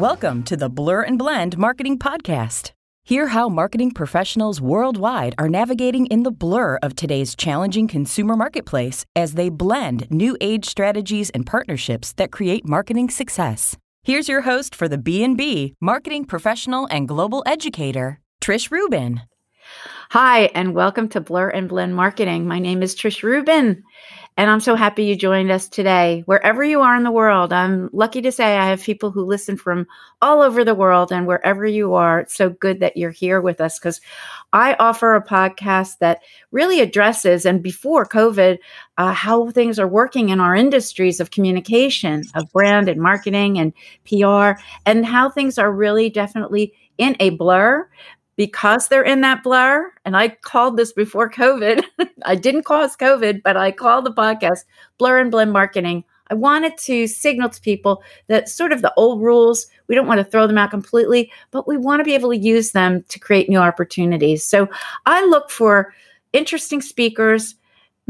Welcome to the Blur and Blend Marketing Podcast. Hear how marketing professionals worldwide are navigating in the blur of today's challenging consumer marketplace as they blend new age strategies and partnerships that create marketing success. Here's your host for the B&B, marketing professional and global educator, Trish Rubin. Hi, and welcome to Blur and Blend Marketing. My name is Trish Rubin, and I'm so happy you joined us today. Wherever you are in the world, I'm lucky to say I have people who listen from all over the world, and wherever you are, it's so good that you're here with us because I offer a podcast that really addresses, and before COVID, uh, how things are working in our industries of communication, of brand and marketing and PR, and how things are really definitely in a blur because they're in that blur. And I called this before COVID. I didn't cause COVID, but I called the podcast Blur and Blend Marketing. I wanted to signal to people that sort of the old rules, we don't want to throw them out completely, but we want to be able to use them to create new opportunities. So I look for interesting speakers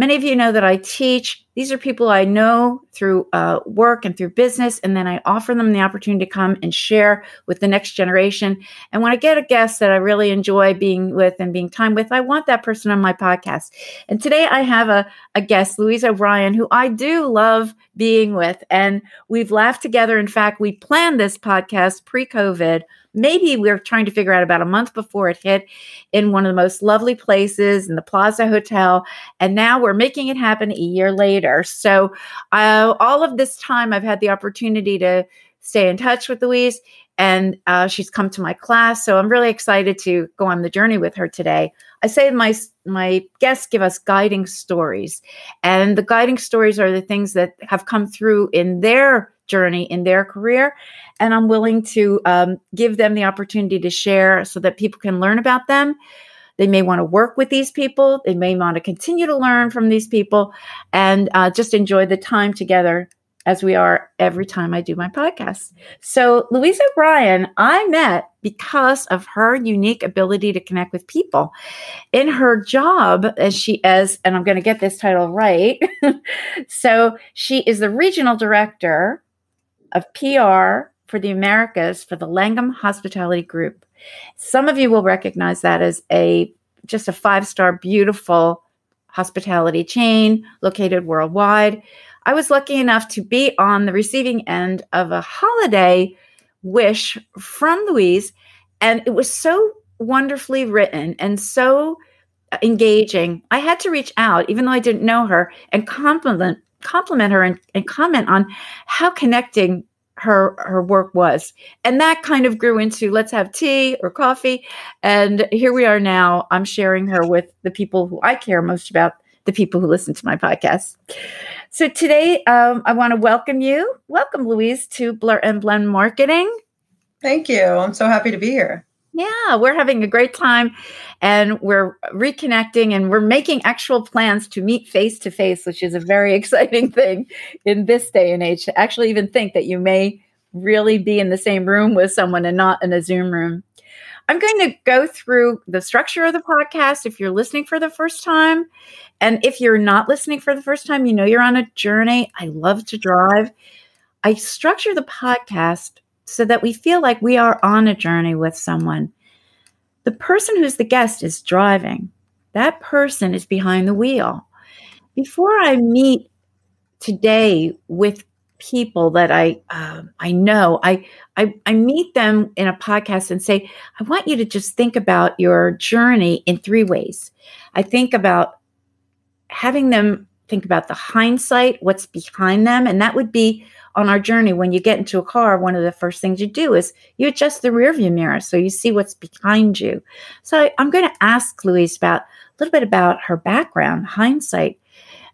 Many of you know that I teach. These are people I know through uh, work and through business, and then I offer them the opportunity to come and share with the next generation. And when I get a guest that I really enjoy being with and being time with, I want that person on my podcast. And today I have a, a guest, Louise O'Brien, who I do love being with. And we've laughed together. In fact, we planned this podcast pre COVID maybe we are trying to figure out about a month before it hit in one of the most lovely places in the Plaza Hotel. And now we're making it happen a year later. So, uh, all of this time, I've had the opportunity to stay in touch with Louise, and uh, she's come to my class. So, I'm really excited to go on the journey with her today. I say my my guests give us guiding stories, and the guiding stories are the things that have come through in their journey in their career. And I'm willing to um, give them the opportunity to share so that people can learn about them. They may want to work with these people. They may want to continue to learn from these people and uh, just enjoy the time together as we are every time I do my podcast. So, Louise O'Brien, I met because of her unique ability to connect with people. In her job, as she as, and I'm going to get this title right. so, she is the regional director of PR for the Americas for the Langham Hospitality Group. Some of you will recognize that as a just a five-star beautiful hospitality chain located worldwide. I was lucky enough to be on the receiving end of a holiday wish from Louise and it was so wonderfully written and so engaging. I had to reach out even though I didn't know her and compliment compliment her and, and comment on how connecting her her work was. And that kind of grew into let's have tea or coffee. And here we are now. I'm sharing her with the people who i care most about the people who listen to my podcast. So today um, i want to welcome you welcome louise to blur and blend marketing. Thank you. I'm so happy to be here yeah, we're having a great time and we're reconnecting and we're making actual plans to meet face to face, which is a very exciting thing in this day and age to actually even think that you may really be in the same room with someone and not in a Zoom room. I'm going to go through the structure of the podcast if you're listening for the first time. And if you're not listening for the first time, you know you're on a journey. I love to drive. I structure the podcast so that we feel like we are on a journey with someone. The person who's the guest is driving, that person is behind the wheel. Before I meet today with people that I uh, I know, I, I I meet them in a podcast and say, I want you to just think about your journey in three ways. I think about having them think about the hindsight, what's behind them, and that would be on our journey, when you get into a car, one of the first things you do is you adjust the rear view mirror so you see what's behind you. So I'm going to ask Louise about a little bit about her background, hindsight,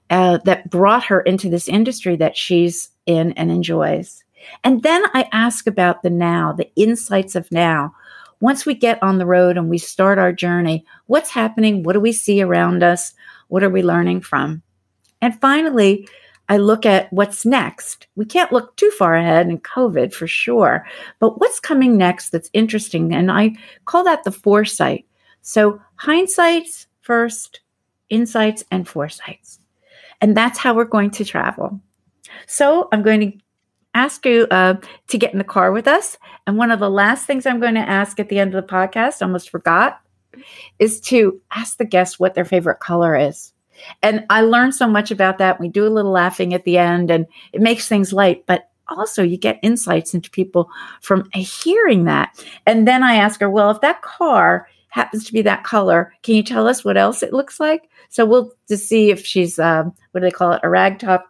uh, that brought her into this industry that she's in and enjoys. And then I ask about the now, the insights of now. Once we get on the road and we start our journey, what's happening? What do we see around us? What are we learning from? And finally, I look at what's next. We can't look too far ahead in COVID for sure, but what's coming next that's interesting? And I call that the foresight. So, hindsights first, insights, and foresights. And that's how we're going to travel. So, I'm going to ask you uh, to get in the car with us. And one of the last things I'm going to ask at the end of the podcast, almost forgot, is to ask the guests what their favorite color is. And I learned so much about that. We do a little laughing at the end and it makes things light, but also you get insights into people from hearing that. And then I ask her, well, if that car happens to be that color, can you tell us what else it looks like? So we'll just see if she's, um, what do they call it, a ragtop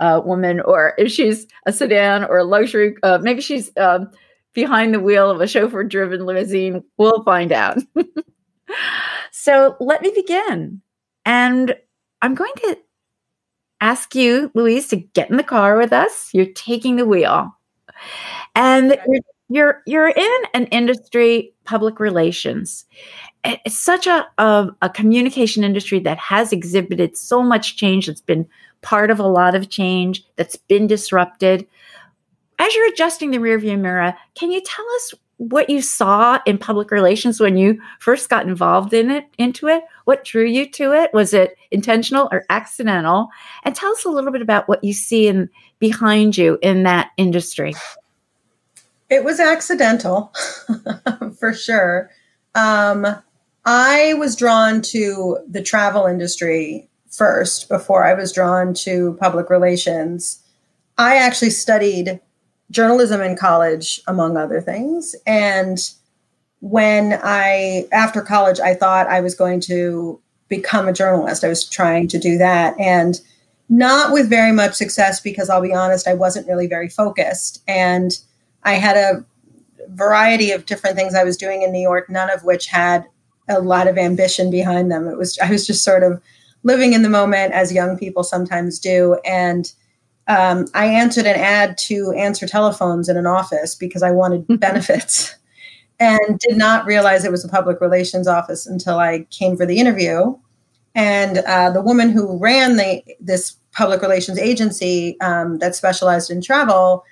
uh, woman, or if she's a sedan or a luxury, uh, maybe she's um, behind the wheel of a chauffeur driven limousine. We'll find out. so let me begin. And I'm going to ask you, Louise, to get in the car with us. You're taking the wheel. And you're you're, in an industry, public relations. It's such a, a, a communication industry that has exhibited so much change. That's been part of a lot of change. That's been disrupted. As you're adjusting the rearview mirror, can you tell us what you saw in public relations when you first got involved in it into it what drew you to it? Was it intentional or accidental? And tell us a little bit about what you see in behind you in that industry. It was accidental for sure. Um, i was drawn to the travel industry first before i was drawn to public relations. I actually studied journalism in college, among other things. And when I, after college, I thought I was going to become a journalist. I was trying to do that. And not with very much success because I'll be honest, I wasn't really very focused. And I had a variety of different things I was doing in New York, none of which had a lot of ambition behind them. It was, I was just sort of living in the moment as young people sometimes do. And um, I answered an ad to answer telephones in an office because I wanted benefits and did not realize it was a public relations office until I came for the interview. And uh, the woman who ran the this public relations agency um, that specialized in travel,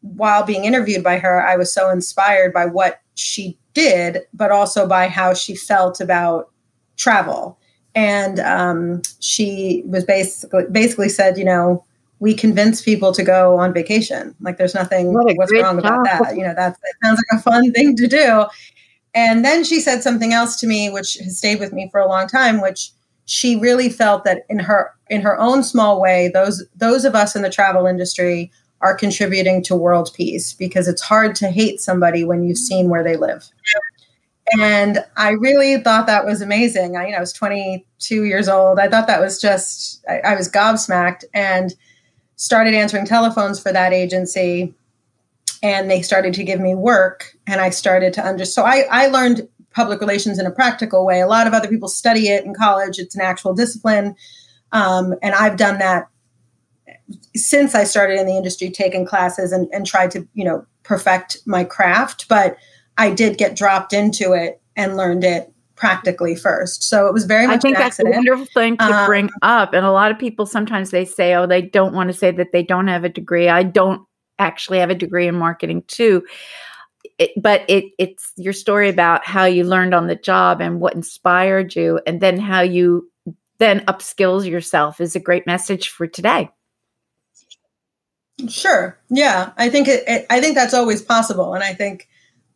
while being interviewed by her, I was so inspired by what she did, but also by how she felt about travel. And um, she was basically basically said, you know, we convince people to go on vacation. Like there's nothing what what's wrong job. about that. You know, that's that sounds like a fun thing to do. And then she said something else to me, which has stayed with me for a long time, which she really felt that in her in her own small way, those those of us in the travel industry are contributing to world peace because it's hard to hate somebody when you've seen where they live. And I really thought that was amazing. I, you know, I was 22 years old. I thought that was just, I, I was gobsmacked. And started answering telephones for that agency and they started to give me work and i started to understand so I, I learned public relations in a practical way. A lot of other people study it in college. It's an actual discipline. Um, and i've done that since i started in the industry taking classes and, and tried to you know perfect my craft but i did get dropped into it and learned it practically first. So it was very much. I think that's a wonderful thing to um, bring up. And a lot of people sometimes they say, oh, they don't want to say that they don't have a degree. I don't actually have a degree in marketing too. It, but it, it's your story about how you learned on the job and what inspired you, and then how you then upskills yourself is a great message for today. Sure. Yeah, I think it, it I think that's always possible, and I think,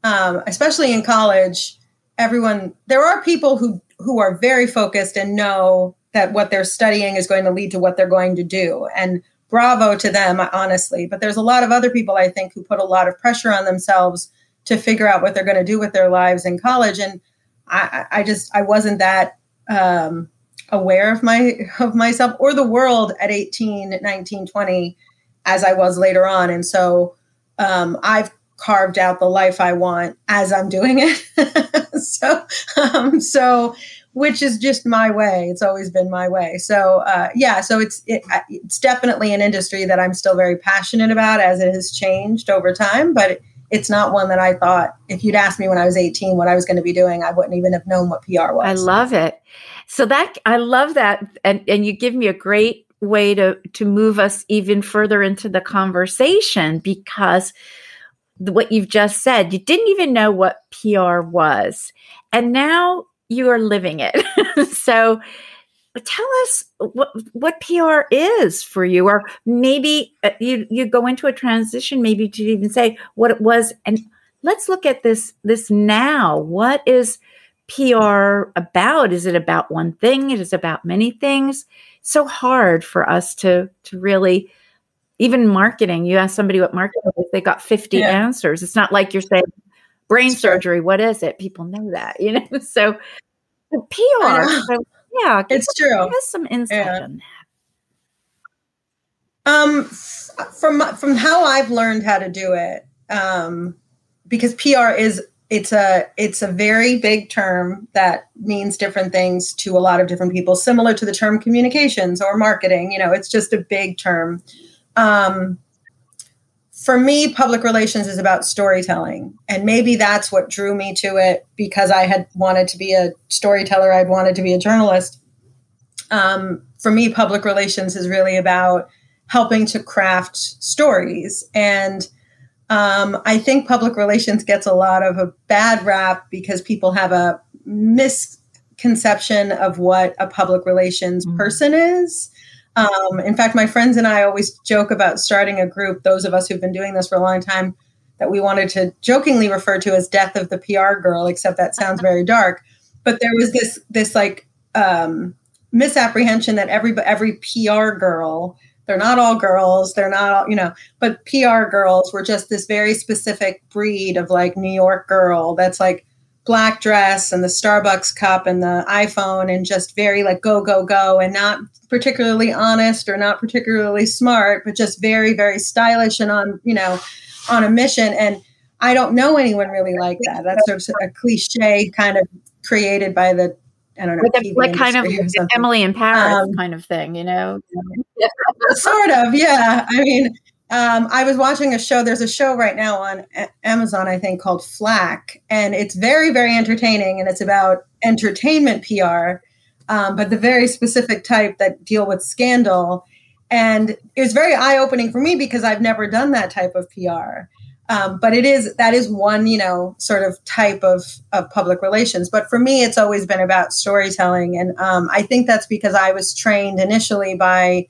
um, especially in college, everyone there are people who who are very focused and know that what they're studying is going to lead to what they're going to do. And bravo to them honestly. But there's a lot of other people i think who put a lot of pressure on themselves to figure out what they're going to do with their lives in college. And i i just i wasn't that um, aware of my of myself or the world at 18 19 20 as i was later on. And so um, i've carved out the life I want as I'm doing it. so, um, so which is just my way. It's always been my way. So, uh, yeah. So it's it, it's definitely an industry that I'm still very passionate about, as it has changed over time. But it's not one that I thought if you'd asked me when I was 18 what I was going to be doing, I wouldn't even have known what PR was. I love it. So that I love that, and and you give me a great way to to move us even further into the conversation because what you've just said. You didn't even know what PR was. And now you are living it. so tell us what what PR is for you, or maybe uh, you you go into a transition, maybe to even say what it was, and let's look at this this now. What is PR about? Is it about one thing? It is about many things. So hard for us to to really even marketing. You ask somebody what marketing is, they got 50 yeah. answers. It's not like you're saying brain surgery, what is it? People know that, you know. So PR. So, yeah, it's true. Give us some insight yeah. on that. Um, from from how I've learned how to do it, um, because PR is it's a it's a very big term that means different things to a lot of different people, similar to the term communications or marketing. You know, it's just a big term. Um, for me, public relations is about storytelling. And maybe that's what drew me to it because I had wanted to be a storyteller, I'd wanted to be a journalist. Um, for me, public relations is really about helping to craft stories. And um, I think public relations gets a lot of a bad rap because people have a misconception of what a public relations mm-hmm. person is. Um, in fact, my friends and I always joke about starting a group, those of us who've been doing this for a long time, that we wanted to jokingly refer to as death of the PR girl, except that sounds very dark. But there was this this like um, misapprehension that every every PR girl, they're not all girls, they're not all, you know, but PR girls were just this very specific breed of like New York girl that's like black dress and the Starbucks cup and the iPhone and just very like go, go, go and not particularly honest or not particularly smart, but just very, very stylish and on, you know, on a mission. And I don't know anyone really like that. That's sort of a cliche kind of created by the I don't know, like, like kind of Emily in Paris um, kind of thing, you know? sort of, yeah. I mean, um, I was watching a show. There's a show right now on Amazon, I think, called Flack, and it's very, very entertaining. And it's about entertainment PR, um, but the very specific type that deal with scandal. And it was very eye opening for me because I've never done that type of PR. Um, but it is that is one you know sort of type of of public relations. But for me, it's always been about storytelling, and um, I think that's because I was trained initially by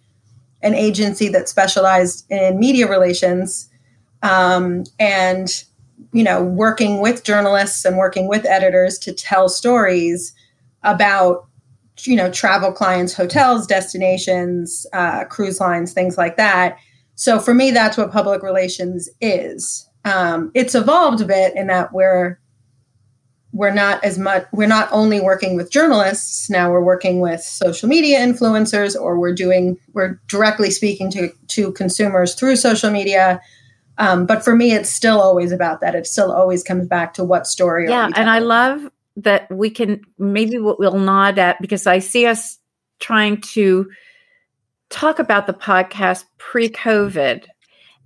an agency that specialized in media relations um, and you know working with journalists and working with editors to tell stories about you know travel clients hotels destinations uh, cruise lines things like that. So for me that's what public relations is. Um, it's evolved a bit in that we're we're not as much we're not only working with journalists now we're working with social media influencers or we're doing we're directly speaking to to consumers through social media. Um, but for me it's still always about that. It still always comes back to what story yeah and i love that we can maybe what we'll nod at because i see us trying to talk about the podcast pre-covid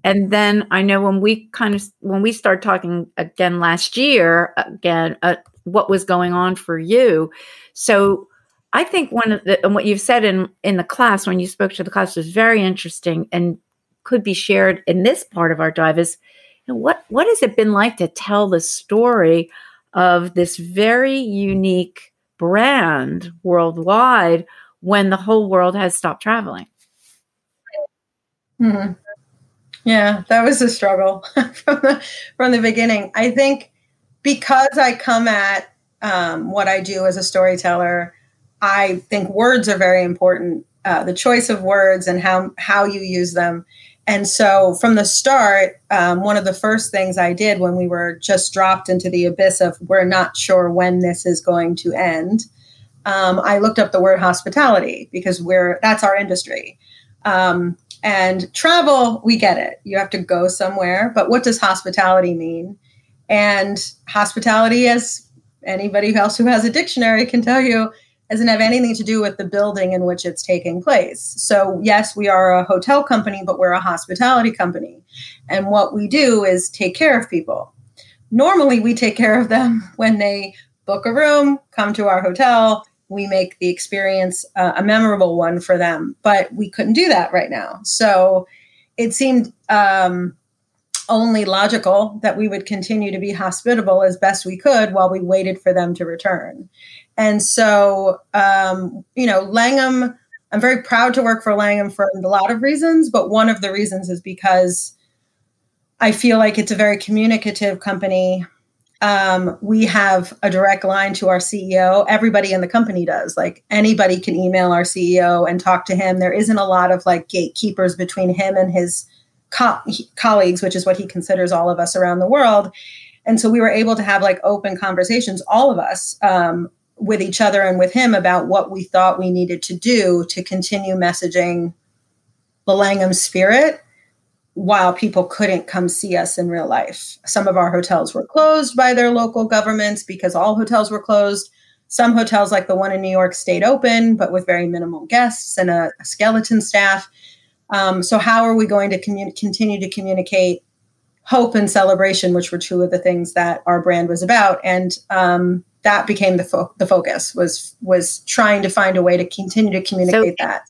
and then I know when we kind of when we started talking again last year, again, uh, what was going on for you. So I think one of the and what you've said in in the class when you spoke to the class was very interesting and could be shared in this part of our dive is you know, what what has it been like to tell the story of this very unique brand worldwide when the whole world has stopped traveling? Mm-hmm. Yeah, that was a struggle from the from the beginning. I think because I come at um, what I do as a storyteller, I think words are very important. Uh, the choice of words and how how you use them. And so from the start, um, one of the first things I did when we were just dropped into the abyss of we're not sure when this is going to end, um, I looked up the word hospitality because we're that's our industry. Um, and travel, we get it. You have to go somewhere. But what does hospitality mean? And hospitality, as anybody else who has a dictionary can tell you, doesn't have anything to do with the building in which it's taking place. So, yes, we are a hotel company, but we're a hospitality company. And what we do is take care of people. Normally, we take care of them when they book a room, come to our hotel, we make the experience uh, a memorable one for them. But we couldn't do that right now. So it seemed um, only logical that we would continue to be hospitable as best we could while we waited for them to return. And so, um, you know, Langham, I'm very proud to work for Langham for a lot of reasons, but one of the reasons is because I feel like it's a very communicative company. Um, we have a direct line to our CEO. Everybody in the company does. Like anybody can email our CEO and talk to him. There isn't a lot of like gatekeepers between him and his co- colleagues, which is what he considers all of us around the world. And so we were able to have like open conversations, all of us, um, with each other and with him about what we thought we needed to do to continue messaging the Langham spirit while people couldn't come see us in real life. Some of our hotels were closed by their local governments because all hotels were closed. Some hotels, like the one in New York, stayed open, but with very minimal guests and a, a skeleton staff. Um, so, how are we going to commun- continue to communicate hope and celebration, which were two of the things that our brand was about? And um, that became the fo- the focus was was trying to find a way to continue to communicate so, that.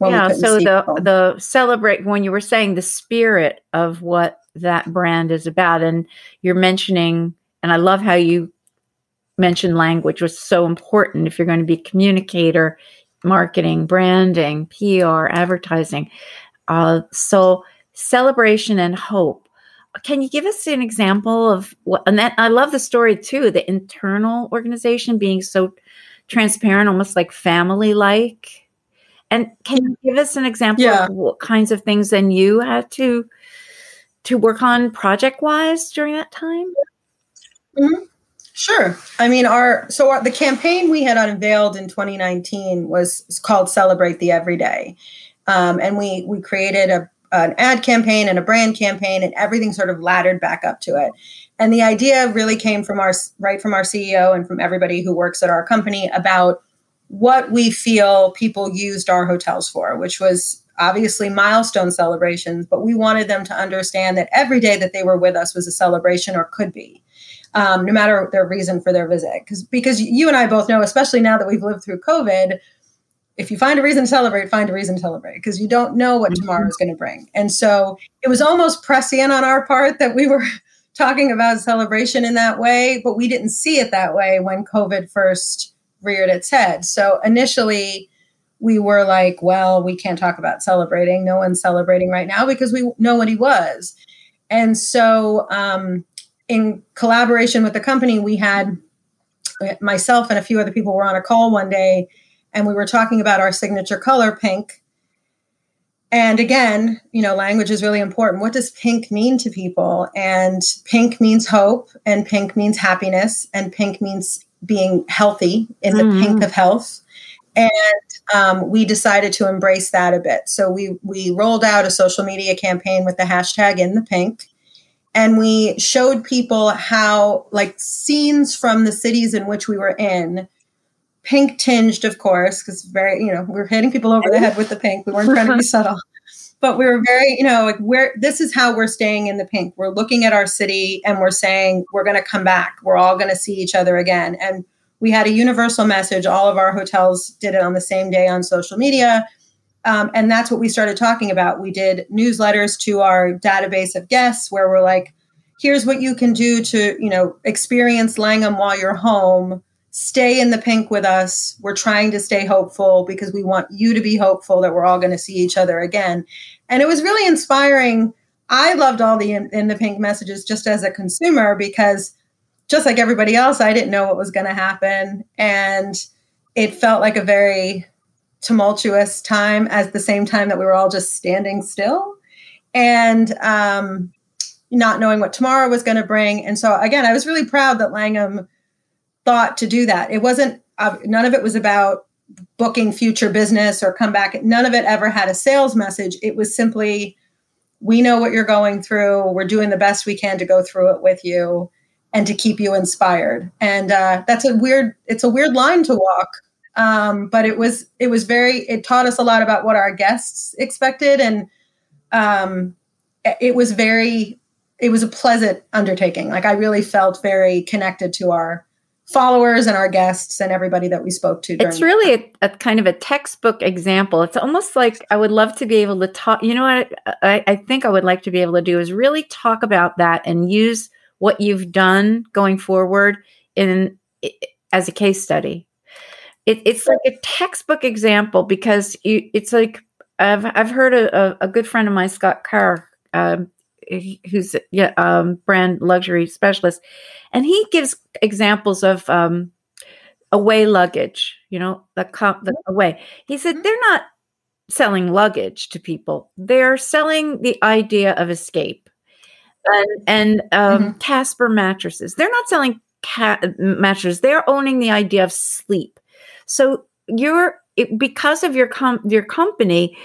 Yeah. So the people. the celebrate when you were saying the spirit of what that brand is about, and you're mentioning, and I love how you mentioned language was so important if you're going to be communicator marketing, branding, PR, advertising. Uh, so, celebration and hope. Can you give us an example of what? And that I love the story too. The internal organization being so transparent, almost like family like. And can you give us an example yeah. of what kinds of things then you had to to work on project wise during that time? Mm-hmm. Sure. I mean, our so our, the campaign we had unveiled in 2019 was called "Celebrate the Everyday," um, and we we created a an ad campaign and a brand campaign, and everything sort of laddered back up to it. And the idea really came from our right from our CEO and from everybody who works at our company about what we feel people used our hotels for, which was obviously milestone celebrations, but we wanted them to understand that every day that they were with us was a celebration or could be um, no matter their reason for their visit. Because because you and I both know, especially now that we've lived through COVID, if you find a reason to celebrate, find a reason to celebrate because you don't know what tomorrow is going to bring. And so it was almost prescient on our part that we were talking about celebration in that way, but we didn't see it that way when COVID first reared its head. So initially, we were like, well, we can't talk about celebrating. No one's celebrating right now because we know what he was. And so um, in collaboration with the company, we had myself and a few other people were on a call one day and we were talking about our signature color pink. And again, you know, language is really important. What does pink mean to people? And pink means hope, and pink means happiness, and pink means being healthy in the mm-hmm. pink of health. And um, we decided to embrace that a bit. So we we rolled out a social media campaign with the hashtag in the pink and we showed people how like scenes from the cities in which we were in pink tinged of course because very you know we are hitting people over the head with the pink we weren't trying to be subtle but we were very you know like we're this is how we're staying in the pink. We're looking at our city and we're saying we're going to come back. We're all going to see each other again. And we had a universal message. All of our hotels did it on the same day on social media. Um, and that's what we started talking about. We did newsletters to our database of guests where we're like, here's what you can do to, you know, experience Langham while you're home. Stay in the pink with us. We're trying to stay hopeful because we want you to be hopeful that we're all going to see each other again. And it was really inspiring. I loved all the in, in the pink messages just as a consumer because just like everybody else, I didn't know what was going to happen. And it felt like a very tumultuous time at the same time that we were all just standing still and um, not knowing what tomorrow was going to bring. And so, again, I was really proud that Langham thought to do that. It wasn't, uh, none of it was about booking future business or come back. None of it ever had a sales message. It was simply, we know what you're going through. We're doing the best we can to go through it with you and to keep you inspired. And uh, that's a weird, it's a weird line to walk um, but it was it was very it taught us a lot about what our guests expected, and um, it was very it was a pleasant undertaking. Like I really felt very connected to our followers and our guests and everybody that we spoke to. It's really a, a, kind of a textbook example. It's almost like I would love to be able to talk. You know what I, I think I would like to be able to do is really talk about that and use what you've done going forward in as a case study. It, it's like a textbook example because you, it's like I've I've heard a, a, good friend of mine, Scott Carr, um, who's yeah, um, brand luxury specialist, and he gives examples of um, away luggage. You know, the, com- the away. He said mm-hmm. they're not selling luggage to people; they're selling the idea of escape. And, and um, mm-hmm. Casper mattresses. They're not selling ca- mattresses. They're owning the idea of sleep. So you're it, because of your com- your company,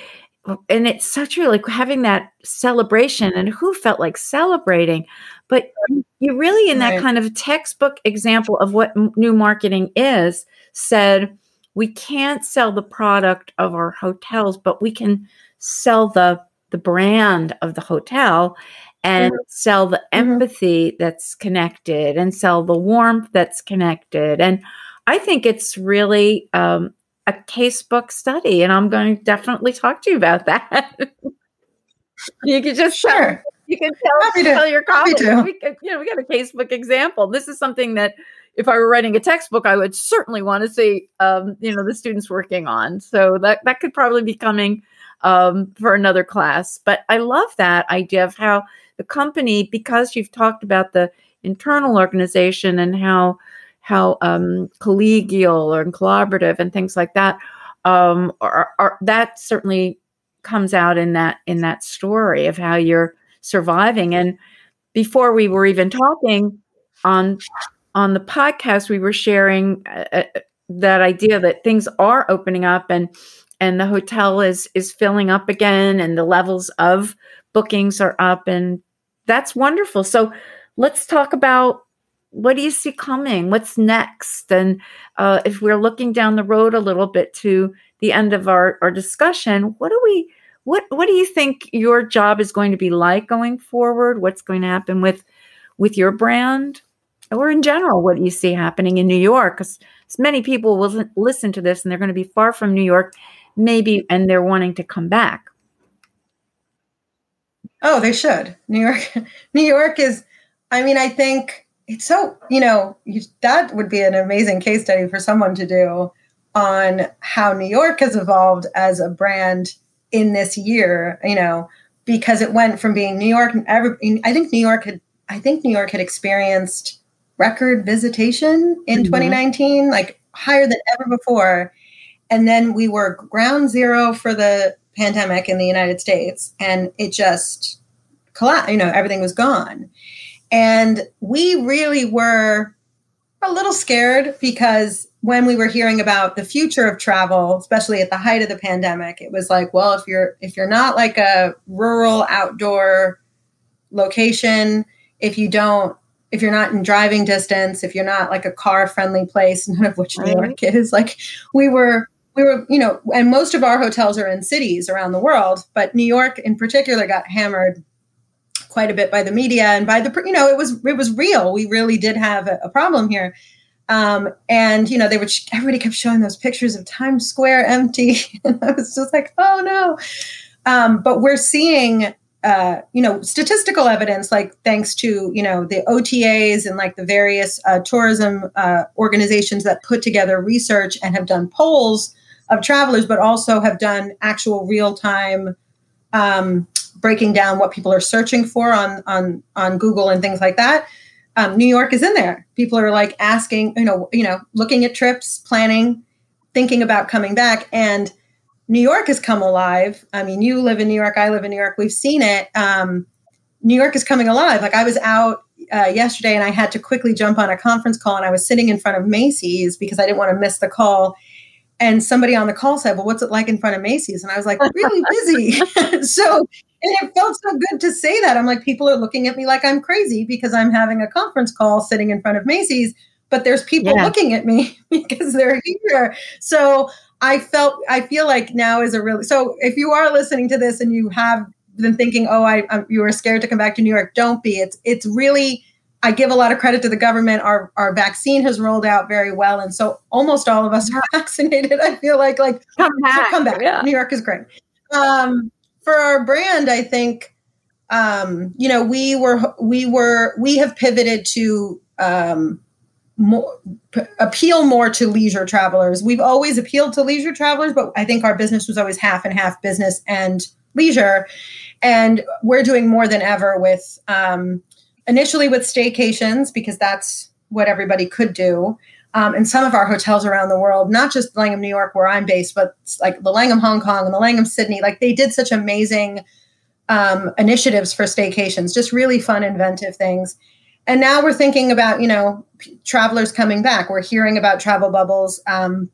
and it's such a like having that celebration and who felt like celebrating but you really in that right. kind of textbook example of what new marketing is said we can't sell the product of our hotels but we can sell the the brand of the hotel and mm-hmm. sell the mm-hmm. empathy mm-hmm. that's connected and sell the warmth that's connected and i think it's really um, a casebook study, and I'm going to definitely talk to you about that. you can just sure. Tell, you can tell, tell your colleagues. We, you know, we got a casebook example. This is something that if I were writing a textbook, I would certainly want to see, um, you know, the students working on. So that that could probably be coming um, for another class. But I love that idea of how the company, because you've talked about the internal organization and how how um, collegial or collaborative and things like that um, are, are, that certainly comes out in that in that story of how you're surviving. And before we were even talking on on the podcast we were sharing uh, uh that idea that things are opening up and and the hotel is is filling up again and the levels of bookings are up and that's wonderful. So let's talk about what do you see coming? What's next? And uh, if we're looking down the road a little bit to the end of our, our discussion, what do we what what do you think your job is going to be like going forward? What's going to happen with with your brand? Or in general, what do you see happening in New York? Because many people will listen to this and they're going to be far from New York, maybe, and they're wanting to come back. Oh, they should. New York, New York is. I mean, I think it's so you know you, that would be an amazing case study for someone to do on how New York has evolved as a brand in this year. You know, because it went from being New York. and Every, I think New York had. I think New York had experienced record visitation in mm-hmm. 2019, like higher than ever before. And then we were ground zero for the pandemic in the United States, and it just collapsed. You know, everything was gone. And we really were a little scared because when we were hearing about the future of travel, especially at the height of the pandemic, it was like, well, if you're if you're not like a rural outdoor location, if you don't if you're not in driving distance, if you're not like a car friendly place, none of which New York is, like we were we were, you know, and most of our hotels are in cities around the world, but New York in particular got hammered quite a bit by the media and by the you know it was it was real. We really did have a, a problem here. Um, and you know they were everybody kept showing those pictures of times square empty. And i was just like oh no. Um, but we're seeing uh, you know statistical evidence like thanks to you know the otas and like the various uh, tourism uh, organizations that put together research and have done polls of travelers but also have done actual real time um, breaking down what people are searching for on on on Google and things like that. Um, New York is in there. People are like asking, you know, you know, looking at trips, planning, thinking about coming back, and New York has come alive. I mean, you live in New York, I live in New York. We've seen it. Um, New York is coming alive. Like I was out uh, yesterday and I had to quickly jump on a conference call, and I was sitting in front of Macy's because I didn't want to miss the call and somebody on the call said, Well, what's it like in front of Macy's? And I was like, Really busy. so, it felt so good to say that. I'm like, people are looking at me like I'm crazy because I'm having a conference call sitting in front of Macy's, but there's people yeah. looking at me because they're here. So I felt, I feel like now is a really, so if you are listening to this and you have been thinking, oh, I, I'm, you were scared to come back to New York, don't be. It's, it's really, I give a lot of credit to the government. Our our vaccine has rolled out very well, and so almost all of us are vaccinated. I feel like like come back, come back. Yeah. New York is great. Um, for our brand, I think um, you know we were we were we have pivoted to um, more p- appeal more to leisure travelers. We've always appealed to leisure travelers, but I think our business was always half and half business and leisure. And we're doing more than ever with um, initially with staycations because that's what everybody could do. Um, and some of our hotels around the world, not just Langham, New York, where I'm based, but like the Langham Hong Kong and the Langham Sydney, like they did such amazing um, initiatives for staycations, just really fun, inventive things. And now we're thinking about, you know, p- travelers coming back. We're hearing about travel bubbles um,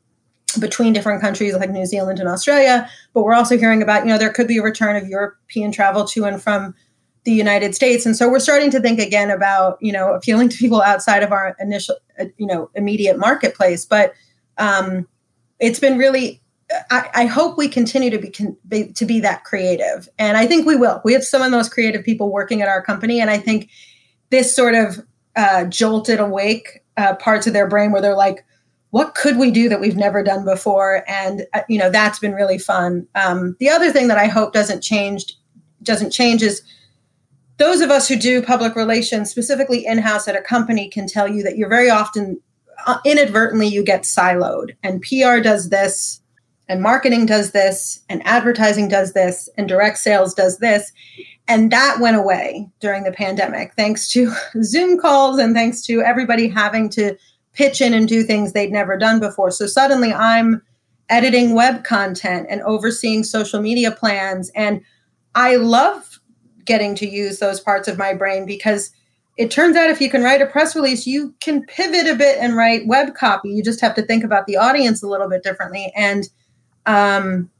between different countries like New Zealand and Australia, but we're also hearing about, you know, there could be a return of European travel to and from the United States. And so we're starting to think again about, you know, appealing to people outside of our initial, uh, you know, immediate marketplace. But um, it's been really, I, I hope we continue to be, con- be, to be that creative. And I think we will. We have some of the most creative people working at our company. And I think this sort of uh, jolted awake uh, parts of their brain where they're like, what could we do that we've never done before? And, uh, you know, that's been really fun. Um, the other thing that I hope doesn't change, doesn't change is, those of us who do public relations, specifically in house at a company, can tell you that you're very often uh, inadvertently you get siloed. And PR does this, and marketing does this, and advertising does this, and direct sales does this. And that went away during the pandemic, thanks to Zoom calls and thanks to everybody having to pitch in and do things they'd never done before. So suddenly I'm editing web content and overseeing social media plans. And I love getting to use those parts of my brain because it turns out if you can write a press release, you can pivot a bit and write web copy. You just have to think about the audience a little bit differently. And um,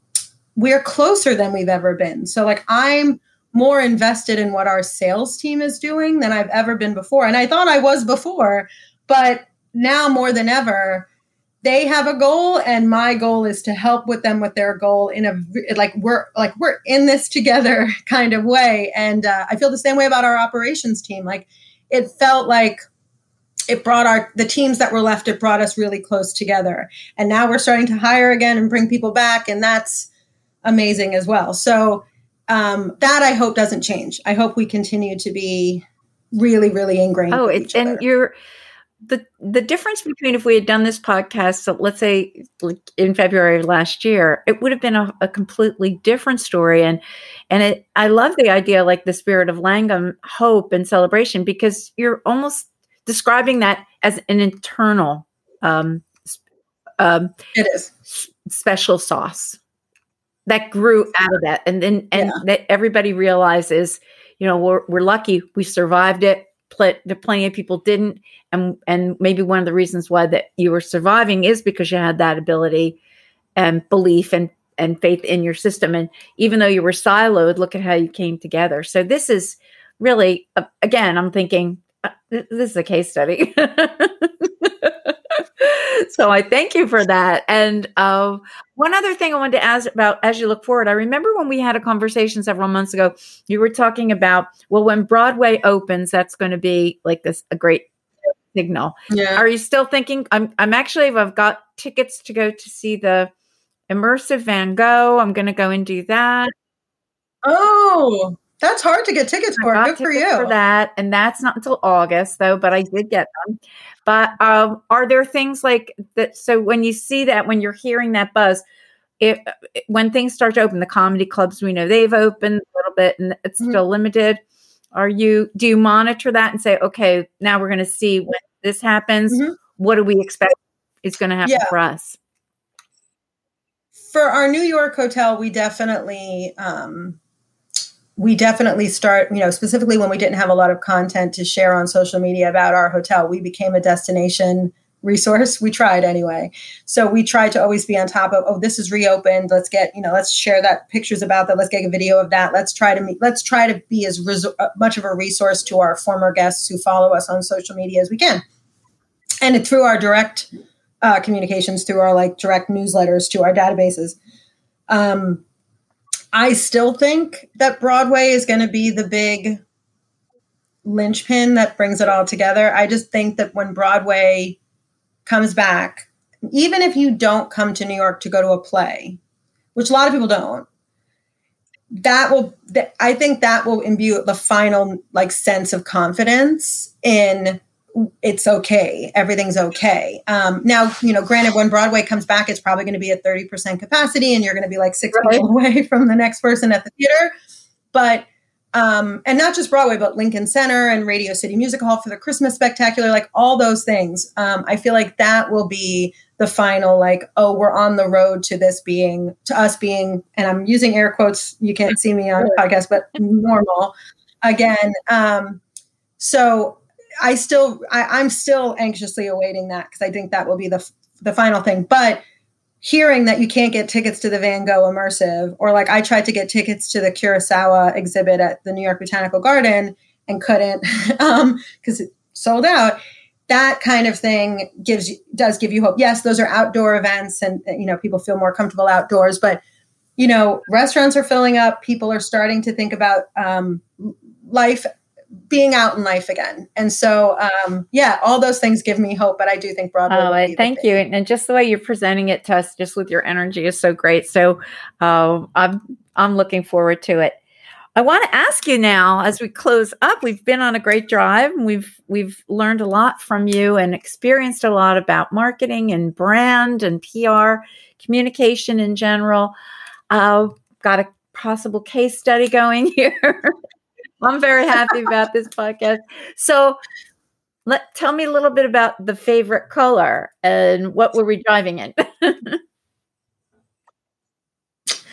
we're closer than we've ever been. So, like, I'm more invested in what our sales team is doing than I've ever been before. And I thought I was before, but now more than ever, they have a goal and my goal is to help with them with their goal in a like we're like we're in this together kind of way. And uh, i feel the same way about our operations team. Like it felt like it brought our the teams that were left it brought us really close together. And now we're starting to hire again and bring people back and that's amazing as well. So um, that i hope doesn't change. I hope we continue to be really really ingrained oh it's and you're the the difference between if we had done this podcast, so let's say like in February of last year, it would have been a, a completely different story. And and it, I love the idea, like the spirit of Langham, hope and celebration, because you're almost describing that as an internal. Um, um, it is special sauce that grew out of that, and then and yeah. that everybody realizes, you know, we're we're lucky we survived it pl- plenty of people didn't and and maybe one of the reasons why that you were surviving is because you had that ability and belief and and faith in your system. And even though you were siloed look at how you came together. So this is really uh, again i'm thinking uh, this is a case study so I thank you for that. And uh, one other thing I wanted to ask about as you look forward, I remember when we had a conversation several months ago, you were talking about, well, when Broadway opens, that's going to be like this a great signal. Yeah. Are you still thinking? I'm, I'm actually, I've got tickets to go to see the immersive Van Gogh. I'm going to go and do that. Oh, that's hard to get tickets for. Good for you. For that, and that's not until August though, but I did get them. But um, are there things like that? So when you see that, when you're hearing that buzz, if when things start to open, the comedy clubs we know they've opened a little bit, and it's mm-hmm. still limited. Are you do you monitor that and say, okay, now we're going to see when this happens? Mm-hmm. What do we expect is going to happen yeah. for us? For our New York hotel, we definitely um, we definitely start, you know, specifically when we didn't have a lot of content to share on social media about our hotel, we became a destination resource. We tried anyway. So we tried to always be on top of, oh, this is reopened. Let's get, you know, let's share that pictures about that. Let's get a video of that. Let's try to meet, let's try to be as uh, much of a resource to our former guests who follow us on social media as we can. And through our direct uh, communications, through our like direct newsletters to our databases. Um, I still think that Broadway is going to be the big linchpin that brings it all together. I just think that when Broadway comes back, even if you don't come to New York to go to a play, which a lot of people don't, that will I think that will imbue the final like sense of confidence in it's okay everything's okay um, now you know granted when broadway comes back it's probably going to be at 30% capacity and you're going to be like six right. people away from the next person at the theater but um, and not just Broadway, but Lincoln Center and Radio City Music Hall for the Christmas Spectacular, like all those things. Um, I feel like that will be the final, like, oh, we're on the road to this being, to us being, and I'm using air quotes. You can't see me on the podcast, but normal again. Um, so I still, I, I'm still anxiously awaiting that because I think that will be the the final thing. But hearing that you can't get tickets to the Van Gogh immersive, or like I tried to get tickets to the Kusama exhibit at the New York Botanical Garden and couldn't because um, it sold out. That kind of thing gives you does give you hope. Yes, those are outdoor events, and you know people feel more comfortable outdoors. But you know, restaurants are filling up. People are starting to think about um, life being out in life again. And so, um, yeah, all those things give me hope. But I do think Broadway. Oh, thank you. And just the way you're presenting it to us, just with your energy, is so great. So uh, I'm I'm looking forward to it. I want to ask you now, as we close up, we've been on a great drive. And we've we've learned a lot from you and experienced a lot about marketing and brand and PR, communication in general. Uh, got a possible case study going here. I'm very happy about this podcast. So, let tell me a little bit about the favorite color and what were we driving in.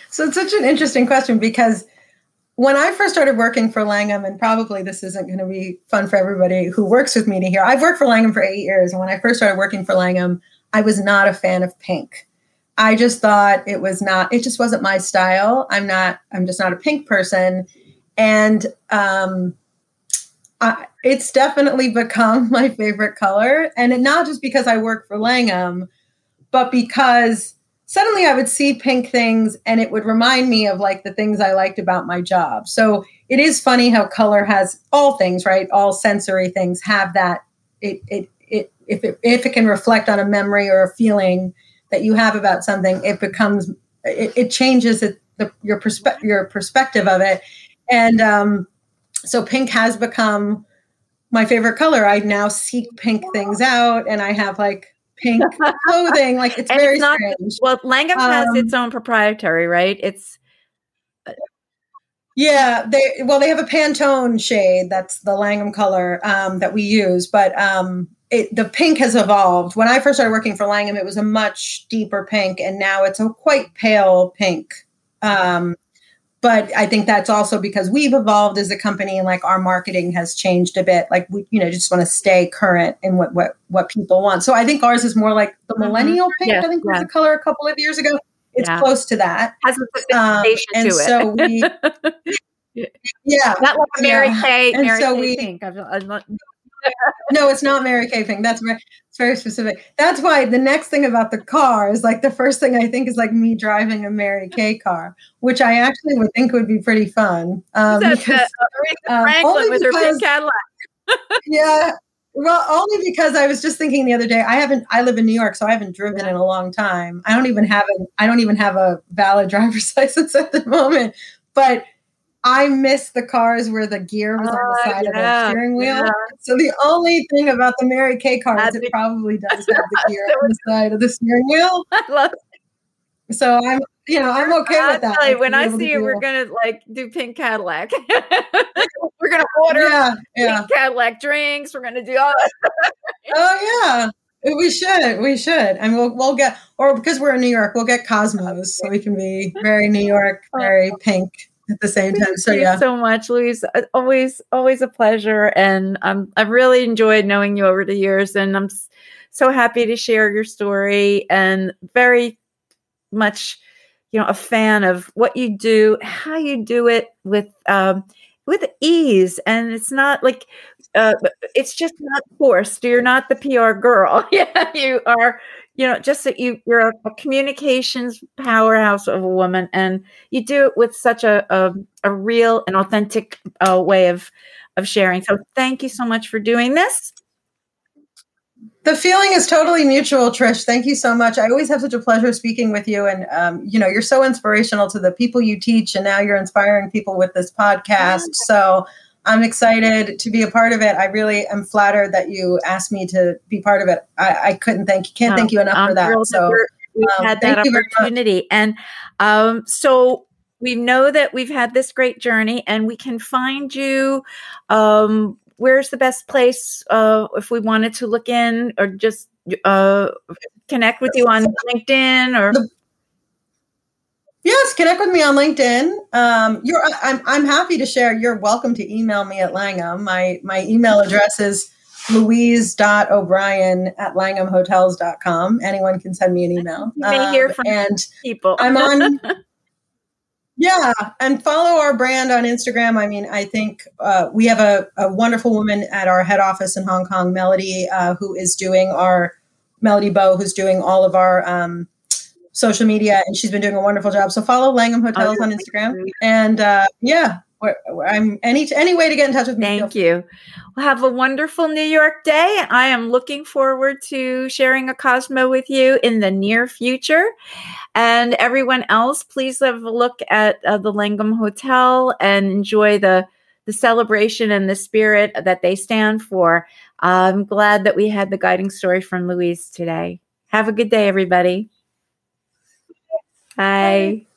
so it's such an interesting question because when I first started working for Langham, and probably this isn't going to be fun for everybody who works with me to hear, I've worked for Langham for eight years. And when I first started working for Langham, I was not a fan of pink. I just thought it was not, it just wasn't my style. I'm not, I'm just not a pink person and um, I, it's definitely become my favorite color. And it, not just because I work for Langham, but because suddenly I would see pink things and it would remind me of like the things I liked about my job. So it is funny how color has all things, right? All sensory things have that. It, it, it, if it, if it can reflect on a memory or a feeling that you have about something, it becomes, it, it changes it, the, your perspective, your perspective of it and um, so pink has become my favorite color. I now seek pink things out, and I have like pink clothing. Like it's very it's not, strange. Well, Langham um, has its own proprietary, right? It's uh, yeah, they well they have a Pantone shade that's the Langham color um, that we use, but um, it, the pink has evolved. When I first started working for Langham, it was a much deeper pink, and now it's a quite pale pink. Um, but I think that's also because we've evolved as a company and like our marketing has changed a bit. Like we, you know, just want to stay current in what what what people want. So I think ours is more like the mm-hmm. millennial pink. I think was the color a couple of years ago. It's yeah. close to that. Has a sophistication um, and to so it. we, yeah, not like Mary yeah. Kay. Mary so Kay we, pink. I'm, I'm, no, it's not Mary Kay pink. That's very, it's very specific. That's why the next thing about the car is like the first thing I think is like me driving a Mary Kay car, which I actually would think would be pretty fun. Um, because, uh, um, Franklin with because, her pink Cadillac. yeah. Well, only because I was just thinking the other day. I haven't. I live in New York, so I haven't driven in a long time. I don't even have a. I don't even have a valid driver's license at the moment. But I miss the cars where the gear was on the ah, side yeah, of the steering wheel. Yeah. So the only thing about the Mary Kay car is it probably does have the gear on the side of the steering wheel. I love it. So I'm, you know, I'm okay I'll with that. When I see it, we're gonna like do pink Cadillac. we're gonna order yeah, yeah. pink Cadillac drinks. We're gonna do all that. oh yeah. We should, we should, and we'll we'll get, or because we're in New York, we'll get Cosmos, so we can be very New York, very pink at the same time. So yeah, so much, Louise. Uh, always, always a pleasure, and um, I've really enjoyed knowing you over the years, and I'm so happy to share your story, and very much, you know, a fan of what you do, how you do it with um, with ease, and it's not like uh, it's just not forced. You're not the PR girl. yeah, you are you know, just that you you're a, communications powerhouse of a woman, and you do it with such a a, a real and authentic uh, way of of sharing. So thank you so much for doing this. The feeling is totally mutual, Trish. Thank you so much. I always have such a pleasure speaking with you, and um, you know you're so inspirational to the people you teach, and now you're inspiring people with this podcast. So I'm excited to be a part of it. I really am flattered that you asked me to be part of it. I, I couldn't thank can't thank you enough I'm for that. So we um, had that opportunity, and um, so we know that we've had this great journey, and we can find you. Um, where's the best place uh, if we wanted to look in or just uh, connect with you on LinkedIn or? Yes, connect with me on LinkedIn. Um, you're, I'm, I'm happy to share. You're welcome to email me at Langham. My, my email address is louise.o'brien at langhamhotels.com. Anyone can send me an email. You may hear Um, from and people. I'm on. Yeah, and follow our brand on Instagram. I mean, I think uh, we have a, a wonderful woman at our head office in Hong Kong, Melody, uh, who is doing our Melody Bow, who's doing all of our um, social media, and she's been doing a wonderful job. So follow Langham Hotels Oh, on Instagram, and uh, yeah, I'm any any way to get in touch with me. Thank you. Well, have a wonderful New York day. I am looking forward to sharing a Cosmo with you in the near future. And everyone else, please have a look at uh, the Langham Hotel and enjoy the the celebration and the spirit that they stand for. I'm glad that we had the guiding story from Louise today. Have a good day, everybody. Bye.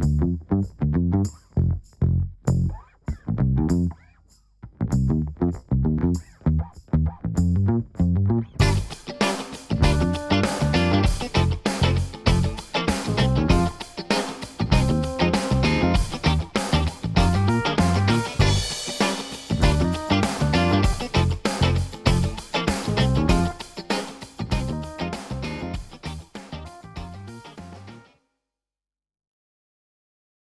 Thank you.